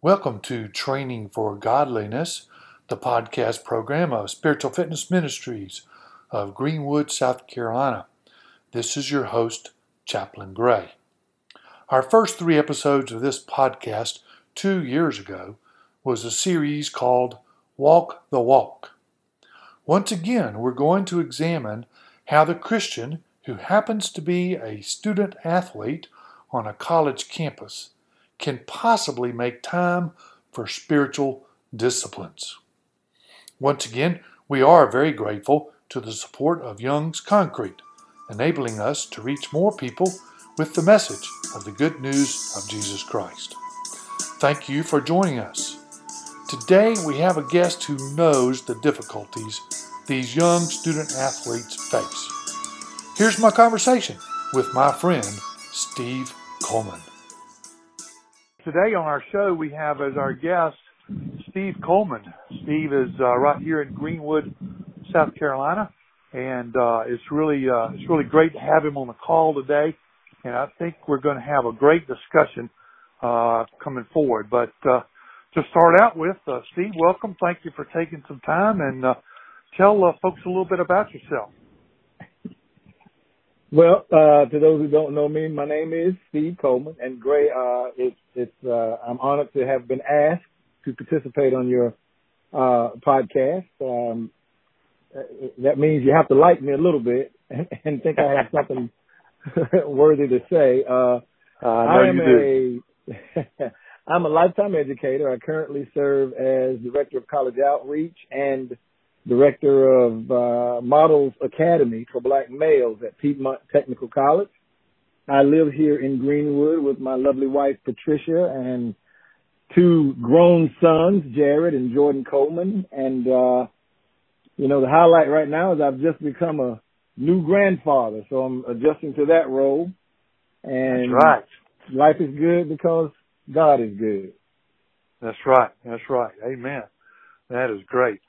Welcome to Training for Godliness, the podcast program of Spiritual Fitness Ministries of Greenwood, South Carolina. This is your host, Chaplain Gray. Our first three episodes of this podcast two years ago was a series called Walk the Walk. Once again, we're going to examine how the Christian who happens to be a student athlete on a college campus can possibly make time for spiritual disciplines. Once again, we are very grateful to the support of Young's Concrete, enabling us to reach more people with the message of the good news of Jesus Christ. Thank you for joining us. Today we have a guest who knows the difficulties these young student athletes face. Here's my conversation with my friend Steve Coleman. Today on our show, we have as our guest Steve Coleman. Steve is uh, right here in Greenwood, South Carolina, and uh, it's really uh, it's really great to have him on the call today. And I think we're going to have a great discussion uh, coming forward. But uh, to start out with, uh, Steve, welcome. Thank you for taking some time and tell folks a little bit about yourself. Well, uh, to those who don't know me, my name is Steve Coleman, and Gray. Uh, it's it's uh, I'm honored to have been asked to participate on your uh, podcast. Um, uh, that means you have to like me a little bit and, and think I have something worthy to say. Uh, uh, I am a I'm a lifetime educator. I currently serve as director of college outreach and director of uh, Models Academy for Black males at Piedmont Technical College. I live here in Greenwood with my lovely wife Patricia and two grown sons, Jared and Jordan Coleman. And uh, you know, the highlight right now is I've just become a new grandfather, so I'm adjusting to that role. And That's right. Life is good because God is good. That's right. That's right. Amen. That is great.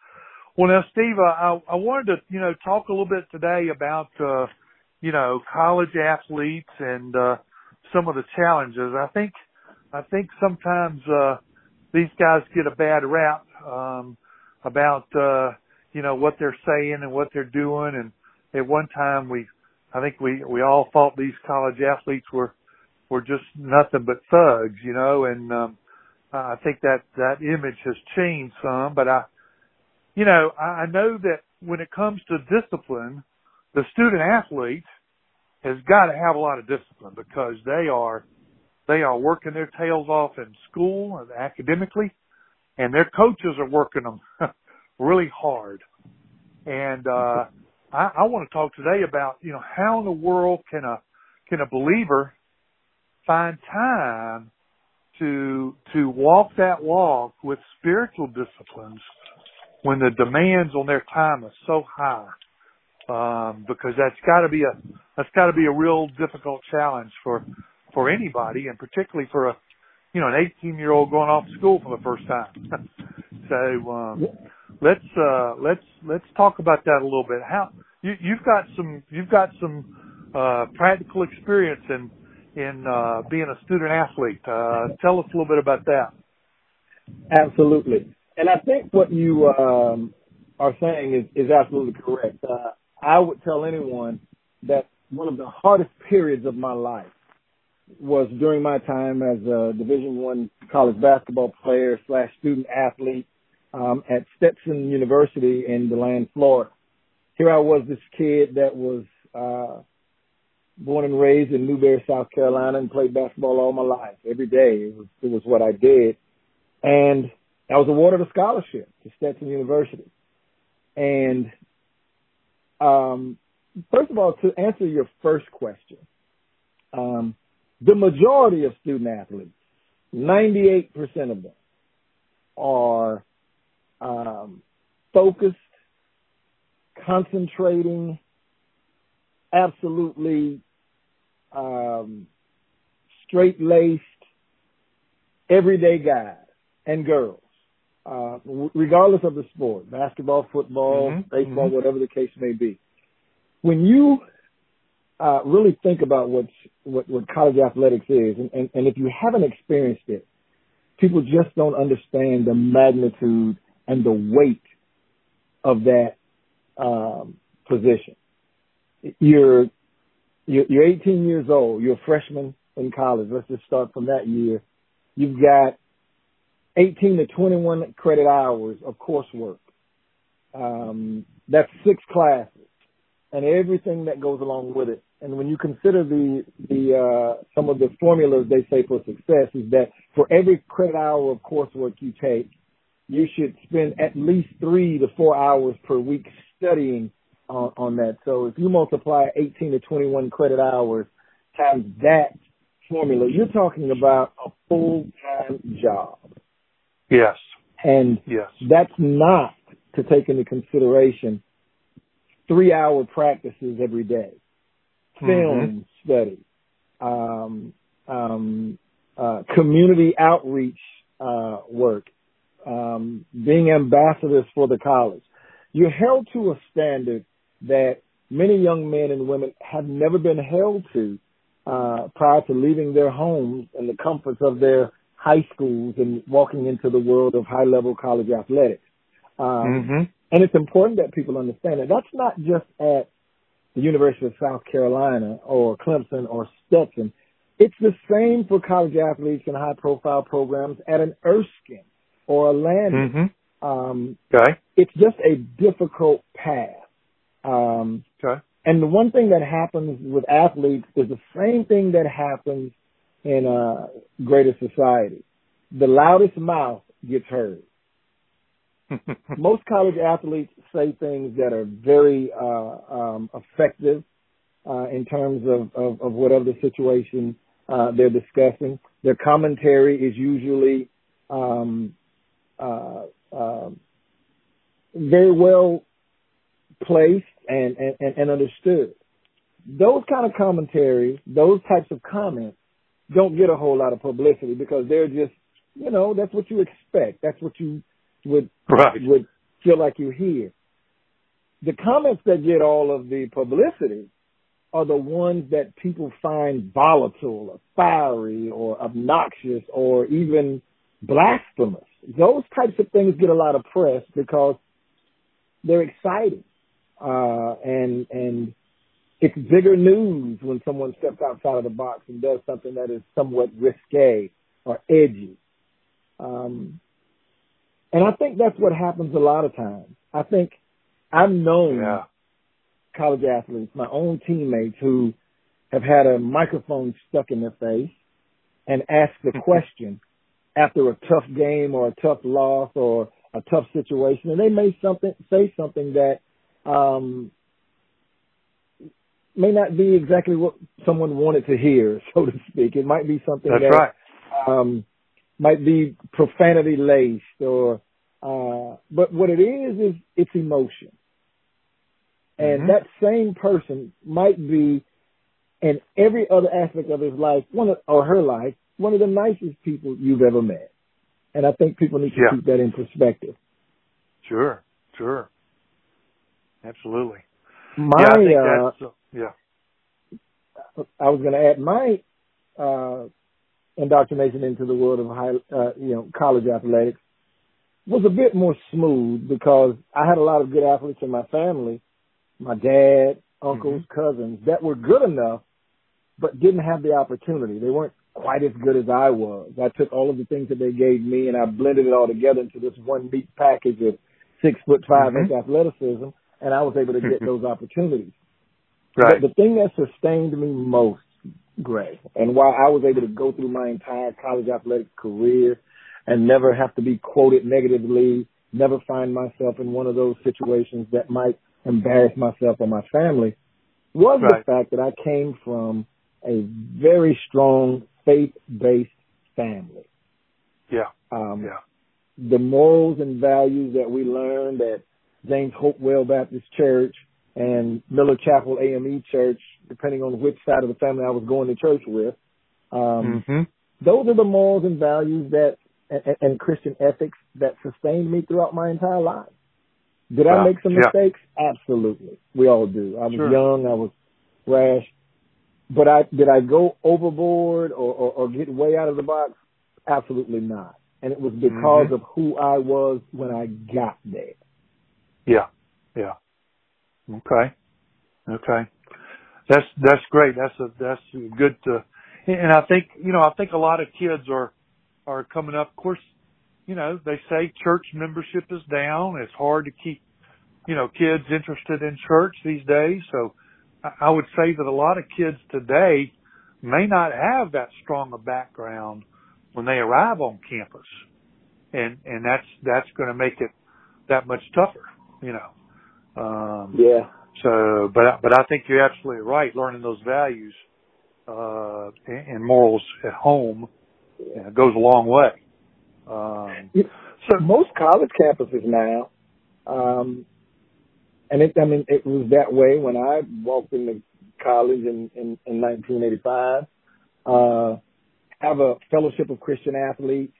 Well, now, Steve, I, I wanted to, you know, talk a little bit today about, uh, you know, college athletes and, uh, some of the challenges. I think, I think sometimes, uh, these guys get a bad rap, um, about, uh, you know, what they're saying and what they're doing. And at one time we, I think we, we all thought these college athletes were, were just nothing but thugs, you know, and, um, I think that, that image has changed some, but I, you know, I know that when it comes to discipline, the student athlete has got to have a lot of discipline because they are they are working their tails off in school and academically, and their coaches are working them really hard. And uh, I, I want to talk today about you know how in the world can a can a believer find time to to walk that walk with spiritual disciplines when the demands on their time are so high. Um, because that's got to be a that's got to be a real difficult challenge for for anybody, and particularly for a you know an 18 year old going off to school for the first time. so um, let's uh, let's let's talk about that a little bit. How you, you've got some you've got some uh, practical experience in in uh, being a student athlete. Uh, tell us a little bit about that. Absolutely and I think what you um, are saying is, is absolutely correct. Uh, I would tell anyone that one of the hardest periods of my life was during my time as a Division One college basketball player slash student athlete um, at Stetson University in DeLand, Florida. Here I was, this kid that was uh, born and raised in Newberry, South Carolina, and played basketball all my life. Every day, it was it was what I did, and I was awarded a scholarship to Stetson University. And um, first of all, to answer your first question, um, the majority of student athletes, 98% of them, are um, focused, concentrating, absolutely um, straight laced, everyday guys and girls uh, regardless of the sport, basketball, football, mm-hmm. baseball, mm-hmm. whatever the case may be. When you uh, really think about what's, what what college athletics is, and, and, and if you haven't experienced it, people just don't understand the magnitude and the weight of that um, position. You're, you're you're 18 years old. You're a freshman in college. Let's just start from that year. You've got 18 to 21 credit hours of coursework. Um, that's six classes and everything that goes along with it. And when you consider the the uh, some of the formulas they say for success is that for every credit hour of coursework you take, you should spend at least three to four hours per week studying on, on that. So if you multiply 18 to 21 credit hours times that formula, you're talking about a full time job. Yes. And yes. that's not to take into consideration three hour practices every day, film mm-hmm. study, um, um, uh, community outreach uh, work, um, being ambassadors for the college. You're held to a standard that many young men and women have never been held to uh, prior to leaving their homes and the comforts of their high schools and walking into the world of high level college athletics. Um, mm-hmm. And it's important that people understand that that's not just at the University of South Carolina or Clemson or Stetson. It's the same for college athletes and high profile programs at an Erskine or a Lander. Mm-hmm. Um, okay. It's just a difficult path. Um, okay. And the one thing that happens with athletes is the same thing that happens in a greater society. The loudest mouth gets heard. Most college athletes say things that are very uh, um, effective uh, in terms of, of, of, whatever the situation uh, they're discussing. Their commentary is usually um, uh, um, very well placed and, and, and understood. Those kind of commentaries, those types of comments don't get a whole lot of publicity because they're just, you know, that's what you expect. That's what you would right. would feel like you hear. The comments that get all of the publicity are the ones that people find volatile or fiery or obnoxious or even blasphemous. Those types of things get a lot of press because they're exciting. Uh, and, and it's bigger news when someone steps outside of the box and does something that is somewhat risque or edgy. Um, and I think that's what happens a lot of times. I think I've known yeah. college athletes, my own teammates who have had a microphone stuck in their face and asked the question after a tough game or a tough loss or a tough situation and they may something say something that um may not be exactly what someone wanted to hear, so to speak. It might be something That's that right. um might be profanity laced or uh but what it is is it's emotion. And mm-hmm. that same person might be in every other aspect of his life, one of, or her life, one of the nicest people you've ever met. And I think people need to yeah. keep that in perspective. Sure, sure. Absolutely. My, yeah, uh, yeah. I was going to add my uh, indoctrination into the world of high, uh, you know, college athletics was a bit more smooth because I had a lot of good athletes in my family, my dad, uncles, mm-hmm. cousins that were good enough, but didn't have the opportunity. They weren't quite as good as I was. I took all of the things that they gave me and I blended it all together into this one neat package of six foot 5 mm-hmm. inch athleticism, and I was able to get those opportunities. Right. But the thing that sustained me most, Greg, and why I was able to go through my entire college athletic career and never have to be quoted negatively, never find myself in one of those situations that might embarrass myself or my family, was right. the fact that I came from a very strong faith-based family. Yeah. Um, yeah. The morals and values that we learned at James Hopewell Baptist Church and Miller Chapel AME Church, depending on which side of the family I was going to church with. Um, mm-hmm. Those are the morals and values that and, and, Christian ethics that sustained me throughout my entire life. Did I make some yeah. mistakes? Absolutely. We all do. I was sure. young. I was rash. But I did I go overboard or, or, or get way out of the box? Absolutely not. and it was because Mhm. of who I was when I got there. Yeah. Yeah. Okay. Okay. That's that's great. That's a that's good to and I think you know, I think a lot of kids are are coming up of course, you know, they say church membership is down. It's hard to keep, you know, kids interested in church these days. So I I would say that a lot of kids today may not have that strong a background when they arrive on campus. And and that's that's going to make it that much tougher, you know. Um Yeah. so, but but I think you're absolutely right. Learning those values uh, and, and morals at home you goes a long way. Um, So most college campuses now, um, and it, I mean, it was that way when I walked into college in, in, in 1985, uh, have a fellowship of Christian athletes.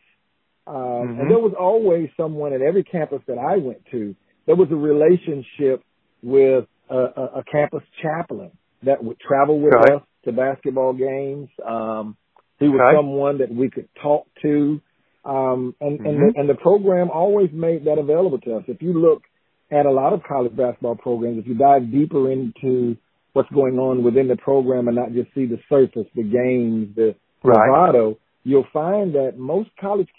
Um, Mhm. and there was always someone at every campus that I went to. There was a relationship with a, a, a campus chaplain that would travel with Okay. us to basketball games. Um, he was Okay. someone that we could talk to. Um, and, and, Mhm. the, and the program always made that available to us. If you look at a lot of college basketball programs, if you dive deeper into what's going on within the program and not just see the surface, the games, the right. bravado, you'll find that most college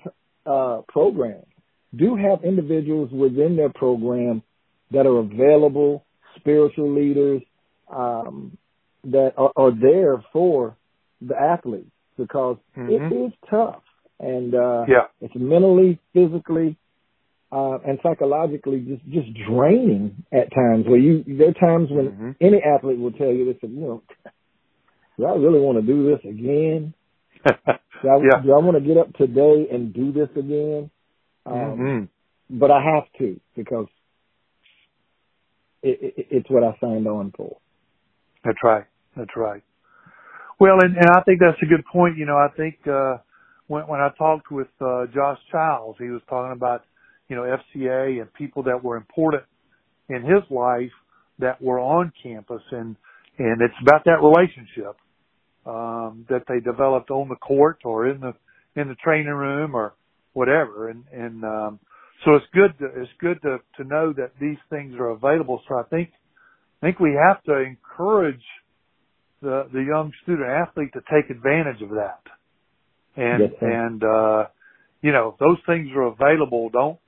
uh, programs do have individuals within their program that are available, spiritual leaders um, that are, are there for the athletes because Mhm. it is tough and uh, Yeah. it's mentally, physically, uh, and psychologically just just draining at times. Where you there are times when Mhm. any athlete will tell you this, you know, do I really want to do this again? Do I, yeah. do I want to get up today and do this again? Um, hmm But I have to because it, it, it's what I signed on for. That's right. That's right. Well, and, and I think that's a good point. You know, I think, uh, when, when I talked with, uh, Josh Childs, he was talking about, you know, FCA and people that were important in his life that were on campus and, and it's about that relationship, um, that they developed on the court or in the, in the training room or whatever. And, and, um, so it's good to, it's good to, to know that these things are available. So I think, I think we have to encourage the the young student athlete to take advantage of that. And Yes, and uh you know, those things are available, don't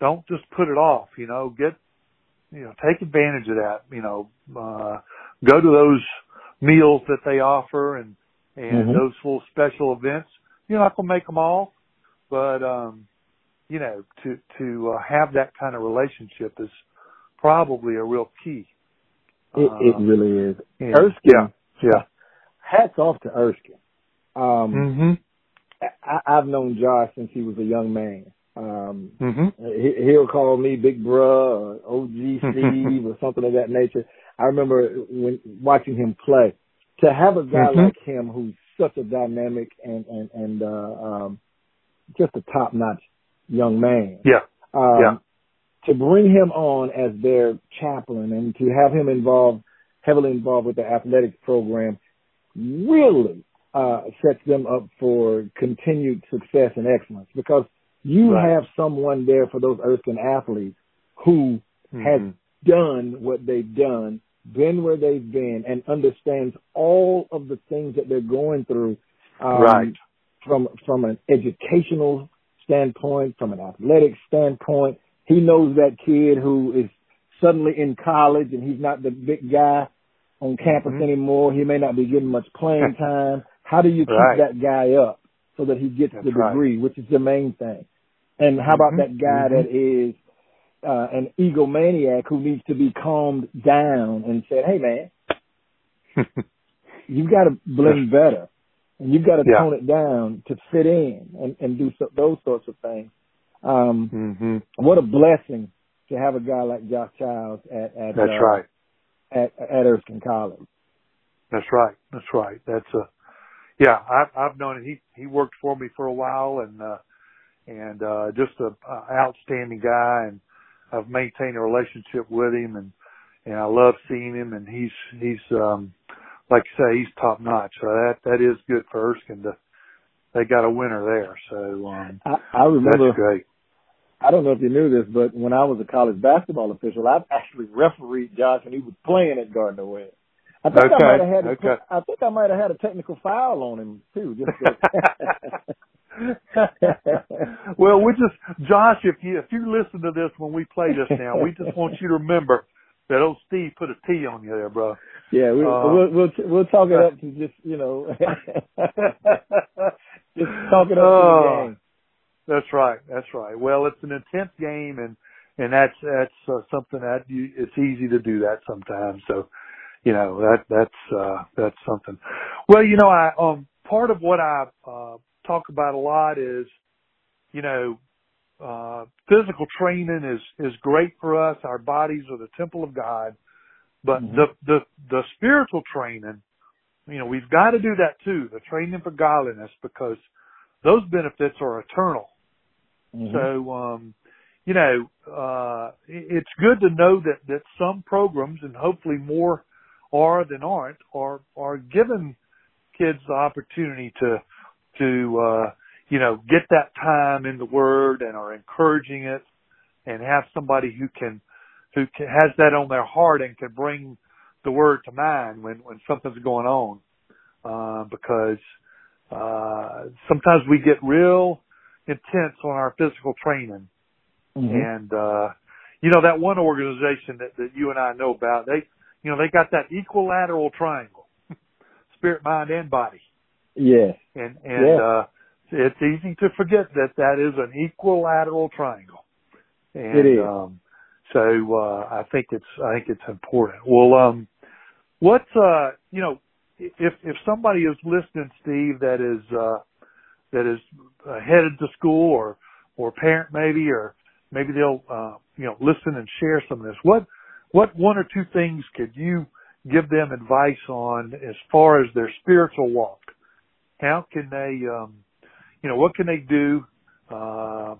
don't just put it off, you know, get you know, take advantage of that, you know, uh go to those meals that they offer and and Mhm. those little special events. You're not going to make them all, but um you know, to to uh, have that kind of relationship is probably a real key. It, it Um, really is. and- Erskine, Yeah. Yeah. hats off to Erskine. Um, Mhm. I, I've known Josh since he was a young man. Um, Mhm. he, he'll call me Big Bruh or OG Steve or something of that nature. I remember when watching him play. To have a guy Mhm. like him who's such a dynamic and and and uh, um, just a top notch young man. Yeah. Um, Yeah. To bring him on as their chaplain and to have him involved, heavily involved with the athletics program, really uh, sets them up for continued success and excellence because you Right. have someone there for those Erskine athletes who has Mhm. done what they've done, been where they've been, and understands all of the things that they're going through. Um, Right. From from an educational standpoint, from an athletic standpoint, he knows that kid who is suddenly in college and he's not the big guy on campus Mhm. anymore. He may not be getting much playing time. How do you keep Right. that guy up so that he gets That's the right. degree, which is the main thing? And how about Mhm. that guy Mhm. that is uh, an egomaniac who needs to be calmed down and said, "Hey, man, you've got to blend better, and you've got to Yeah. tone it down to fit in and and do so, those sorts of things." Um, Mhm. what a blessing to have a guy like Josh Childs at at That's uh, right. at, at Erskine College. That's right. That's right. That's a yeah. I've I've known it. He he worked for me for a while and uh and uh just a, a outstanding guy and I've maintained a relationship with him and and I love seeing him and he's he's um like you say he's top notch. So that that is good for Erskine to they got a winner there. So um, I, I remember. That's great. I don't know if you knew this, but when I was a college basketball official, I actually refereed Josh when he was playing at Gardner Webb. I think okay. I might have had. Okay. A, I think I might have had a technical foul on him too. Just well, we just Josh, if you if you listen to this when we play this now, we just want you to remember that old Steve put a T on you there, bro. Yeah, we, Uh, we'll we'll we'll talk it up to just you know, just talk it up Oh. to the game. That's right. That's right. Well, it's an intense game, and and that's that's uh, something that you, it's easy to do that sometimes. So, you know that that's uh, that's something. Well, you know, I um part of what I uh, talk about a lot is, you know, uh, physical training is is great for us. Our bodies are the temple of God, but Mhm. the the the spiritual training, you know, we've got to do that too. The training for godliness because those benefits are eternal. Mhm. So, um, you know, uh, it's good to know that, that some programs and hopefully more are than aren't are, are giving kids the opportunity to, to, uh, you know, get that time in the word and are encouraging it and have somebody who can, who can, has that on their heart and can bring the word to mind when, when something's going on. Uh, because, uh, sometimes we get real intense on our physical training. Mhm. And, uh, you know, that one organization that, that you and I know about, they, you know, they got that equilateral triangle, spirit, mind, and body. yes. And, and, Yeah. uh, it's easy to forget that that is an equilateral triangle. And, It is. um, so, uh, I think it's, I think it's important. Well, um, what's, uh, you know, if, if somebody is listening, Steve, that is, uh, that is uh, headed to school or, or parent maybe, or maybe they'll, uh, you know, listen and share some of this. What, what one or two things could you give them advice on as far as their spiritual walk? How can they, um, you know, what can they do? Uh,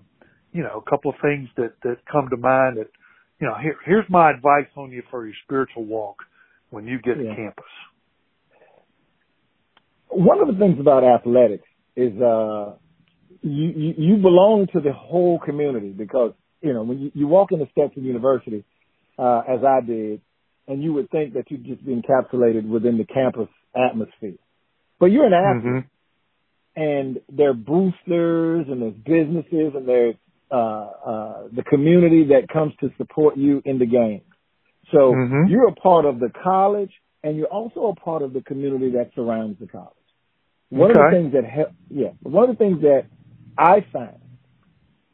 you know, a couple of things that, that come to mind that, you know, here, here's my advice on you for your spiritual walk when you get Yeah. to campus. One of the things about athletics is uh you, you you belong to the whole community because you know when you, you walk into Stetson University, uh, as I did, and you would think that you'd just be encapsulated within the campus atmosphere, but you're an athlete. Mhm. And there are boosters and there's businesses and there's uh, uh, the community that comes to support you in the game. So Mhm. you're a part of the college and you're also a part of the community that surrounds the college. One of the things that help, yeah, one of the things that I found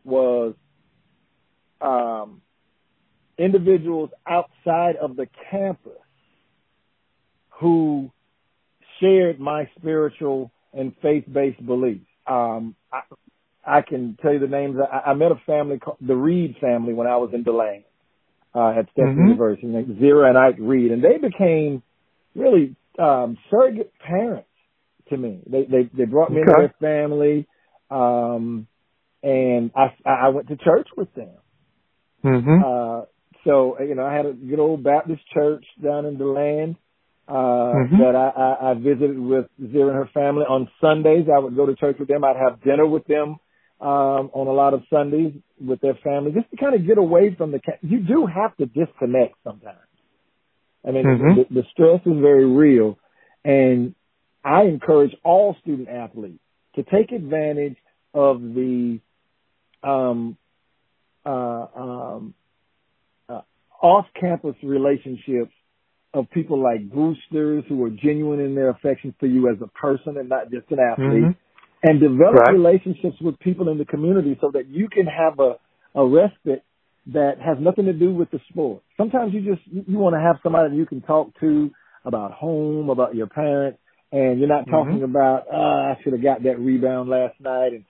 was um, individuals outside of the campus who shared my spiritual and faith-based beliefs. Um, I, I can tell you the names. I, I met a family, called, the Reed family, when I was in DeLand uh, at Stetson Mhm. University, named Zira and Ike Reed, and they became really um, surrogate parents to me. They they they brought me into their family, um, and I I went to church with them. Mhm. Uh, so you know, I had a good old Baptist church down in DeLand uh, Mhm. that I, I, I visited with Zira and her family on Sundays. I would go to church with them. I'd have dinner with them um, on a lot of Sundays with their family, just to kind of get away from the. Ca- you do have to disconnect sometimes. I mean, Mhm. the, the stress is very real, and I encourage all student athletes to take advantage of the um, uh, um, uh, off-campus relationships of people like boosters who are genuine in their affection for you as a person and not just an athlete, Mhm. and develop Right. relationships with people in the community so that you can have a, a respite that has nothing to do with the sport. Sometimes you just you, want to have somebody that you can talk to about home, about your parents, and you're not talking Mhm. about ah, I should have got that rebound last night, and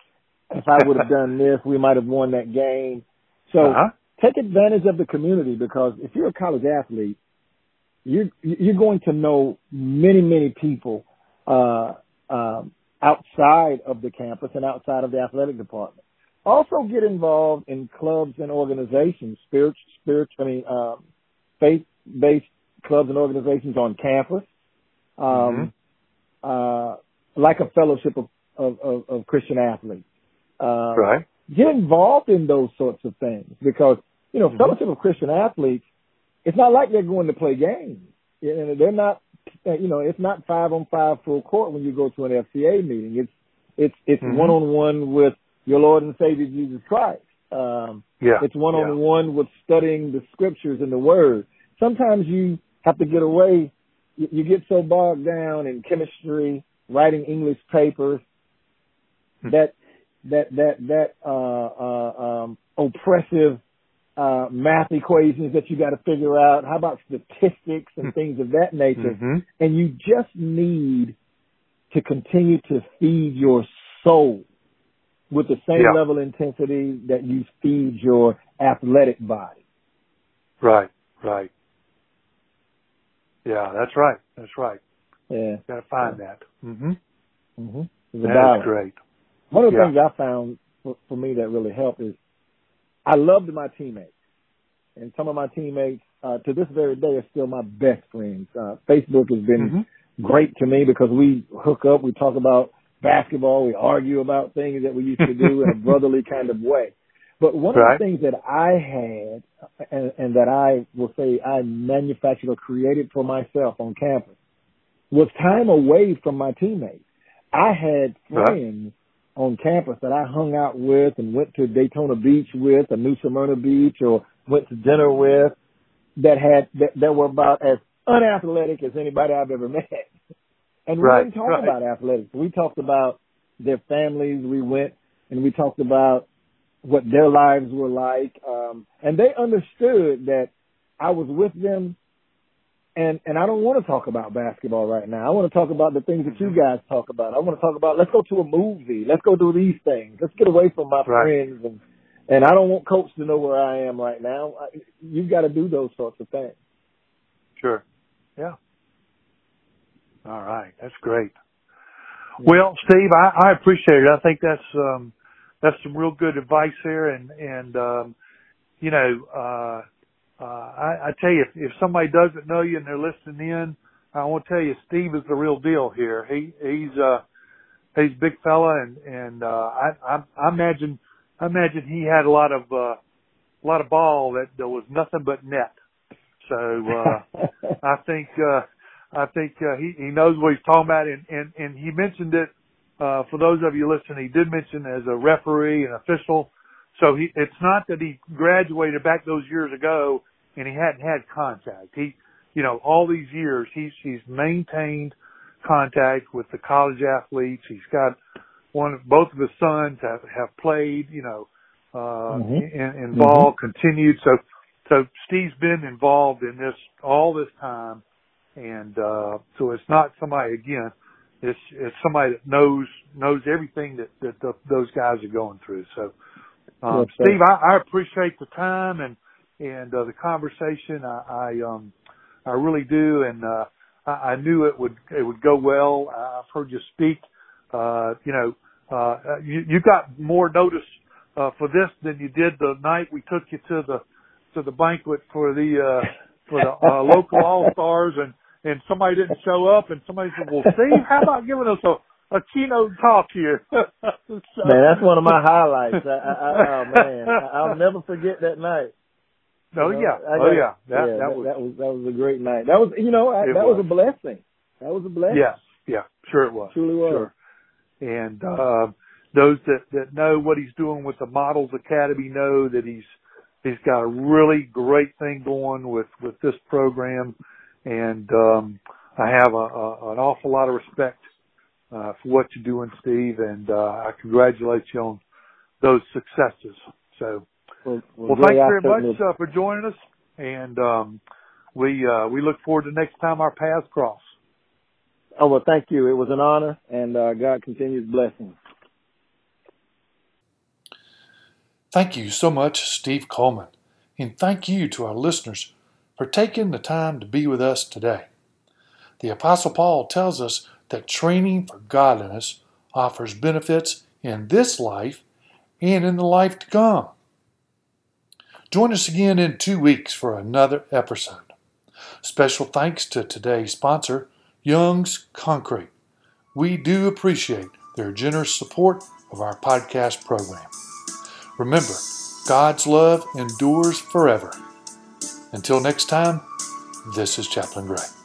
if I would have done this, we might have won that game. So Uh-huh. take advantage of the community because if you're a college athlete, you're you're going to know many many people uh, um, outside of the campus and outside of the athletic department. Also, get involved in clubs and organizations, spirit, spirit, I mean, um, faith-based clubs and organizations on campus, um, uh, like a fellowship of, of, of, of Christian athletes. Uh, right. Get involved in those sorts of things because, you know, mm-hmm. Fellowship of Christian Athletes, it's not like they're going to play games. And They're not, you know, it's not five on five full court when you go to an FCA meeting. It's, it's, it's one on one with your Lord and Savior Jesus Christ. Um, yeah. It's one on one with studying the scriptures and the word. Sometimes you have to get away. You, you get so bogged down in chemistry, writing English papers, hmm. that that that that uh, uh, um, oppressive uh, math equations that you got to figure out. How about statistics and hmm. things of that nature? Mm-hmm. And you just need to continue to feed your soul with the same yeah. level of intensity that you feed your athletic body. Right, right. Yeah, that's right. That's right. Yeah. Got to find that. Mhm. Mhm. That's great. One of the yeah. things I found for, for me that really helped is I loved my teammates, and some of my teammates uh, to this very day are still my best friends. Uh, Facebook has been mm-hmm. great to me because we hook up, we talk about basketball, we argue about things that we used to do in a brotherly kind of way. But one right. of the things that I had and, and that I will say I manufactured or created for myself on campus was time away from my teammates. I had friends. On campus that I hung out with and went to Daytona Beach with, or New Smyrna Beach, or went to dinner with that had that, that were about as unathletic as anybody I've ever met. And we right, didn't talk right. about athletics. We talked about their families. We went and we talked about what their lives were like. Um, and they understood that I was with them. And, and I don't want to talk about basketball right now. I want to talk about the things that you guys talk about. I want to talk about, let's go to a movie. Let's go do these things. Let's get away from my right. friends. And, and I don't want coach to know where I am right now. I, you've got to do those sorts of things. Sure. Yeah. All right, that's great. Well, Steve, I, I appreciate it. I think that's um, that's some real good advice there, and and um, you know, uh, uh, I, I tell you, if, if somebody doesn't know you and they're listening in, I want to tell you, Steve is the real deal here. He he's uh he's a big fella, and and uh, I, I I imagine I imagine he had a lot of uh, a lot of ball that there was nothing but net. So uh, I think. uh I think uh, he he knows what he's talking about, and and and he mentioned it. Uh, for those of you listening, he did mention as a referee and official. So he it's not that he graduated back those years ago and he hadn't had contact. He, you know, all these years he's he's maintained contact with the college athletes. He's got one of both of his sons have have played. You know, uh, mm-hmm. in, in ball mm-hmm. continued. So so Steve's been involved in this all this time and uh, so it's not somebody again. It's it's somebody that knows knows everything that that the, those guys are going through. So, um, yes, Steve, I, I appreciate the time and and uh, the conversation. I, I um I really do, and uh, I, I knew it would it would go well. I've heard you speak. Uh, you know, uh, you you got more notice uh, for this than you did the night we took you to the to the banquet for the uh, for the uh, local all stars and and somebody didn't show up, and somebody said, "Well, Steve, how about giving us a a keynote talk here?" so, man, that's one of my highlights. I, I, I, oh man, I'll never forget that night. Oh you know, yeah, got, oh yeah, that, yeah, that, was that was that was a great night. That was you know I, that was. was. a blessing. That was a blessing. Yeah, yeah, sure it was. Truly was. Sure. And uh, those that that know what he's doing with the Models Academy know that he's he's got a really great thing going with with this program and um, I have a, a, an awful lot of respect uh, for what you're doing, Steve, and uh, I congratulate you on those successes. So, well, well, well thank you very much uh, for joining us, and um, we uh, we look forward to next time our paths cross. Oh well, thank you. It was an honor, and uh, God continues blessing. Thank you so much, Steve Coleman, and thank you to our listeners for taking the time to be with us today. The Apostle Paul tells us that training for godliness offers benefits in this life and in the life to come. Join us again in two weeks for another episode. Special thanks to today's sponsor, Young's Concrete. We do appreciate their generous support of our podcast program. Remember, God's love endures forever. Until next time, this is Chaplain Gray.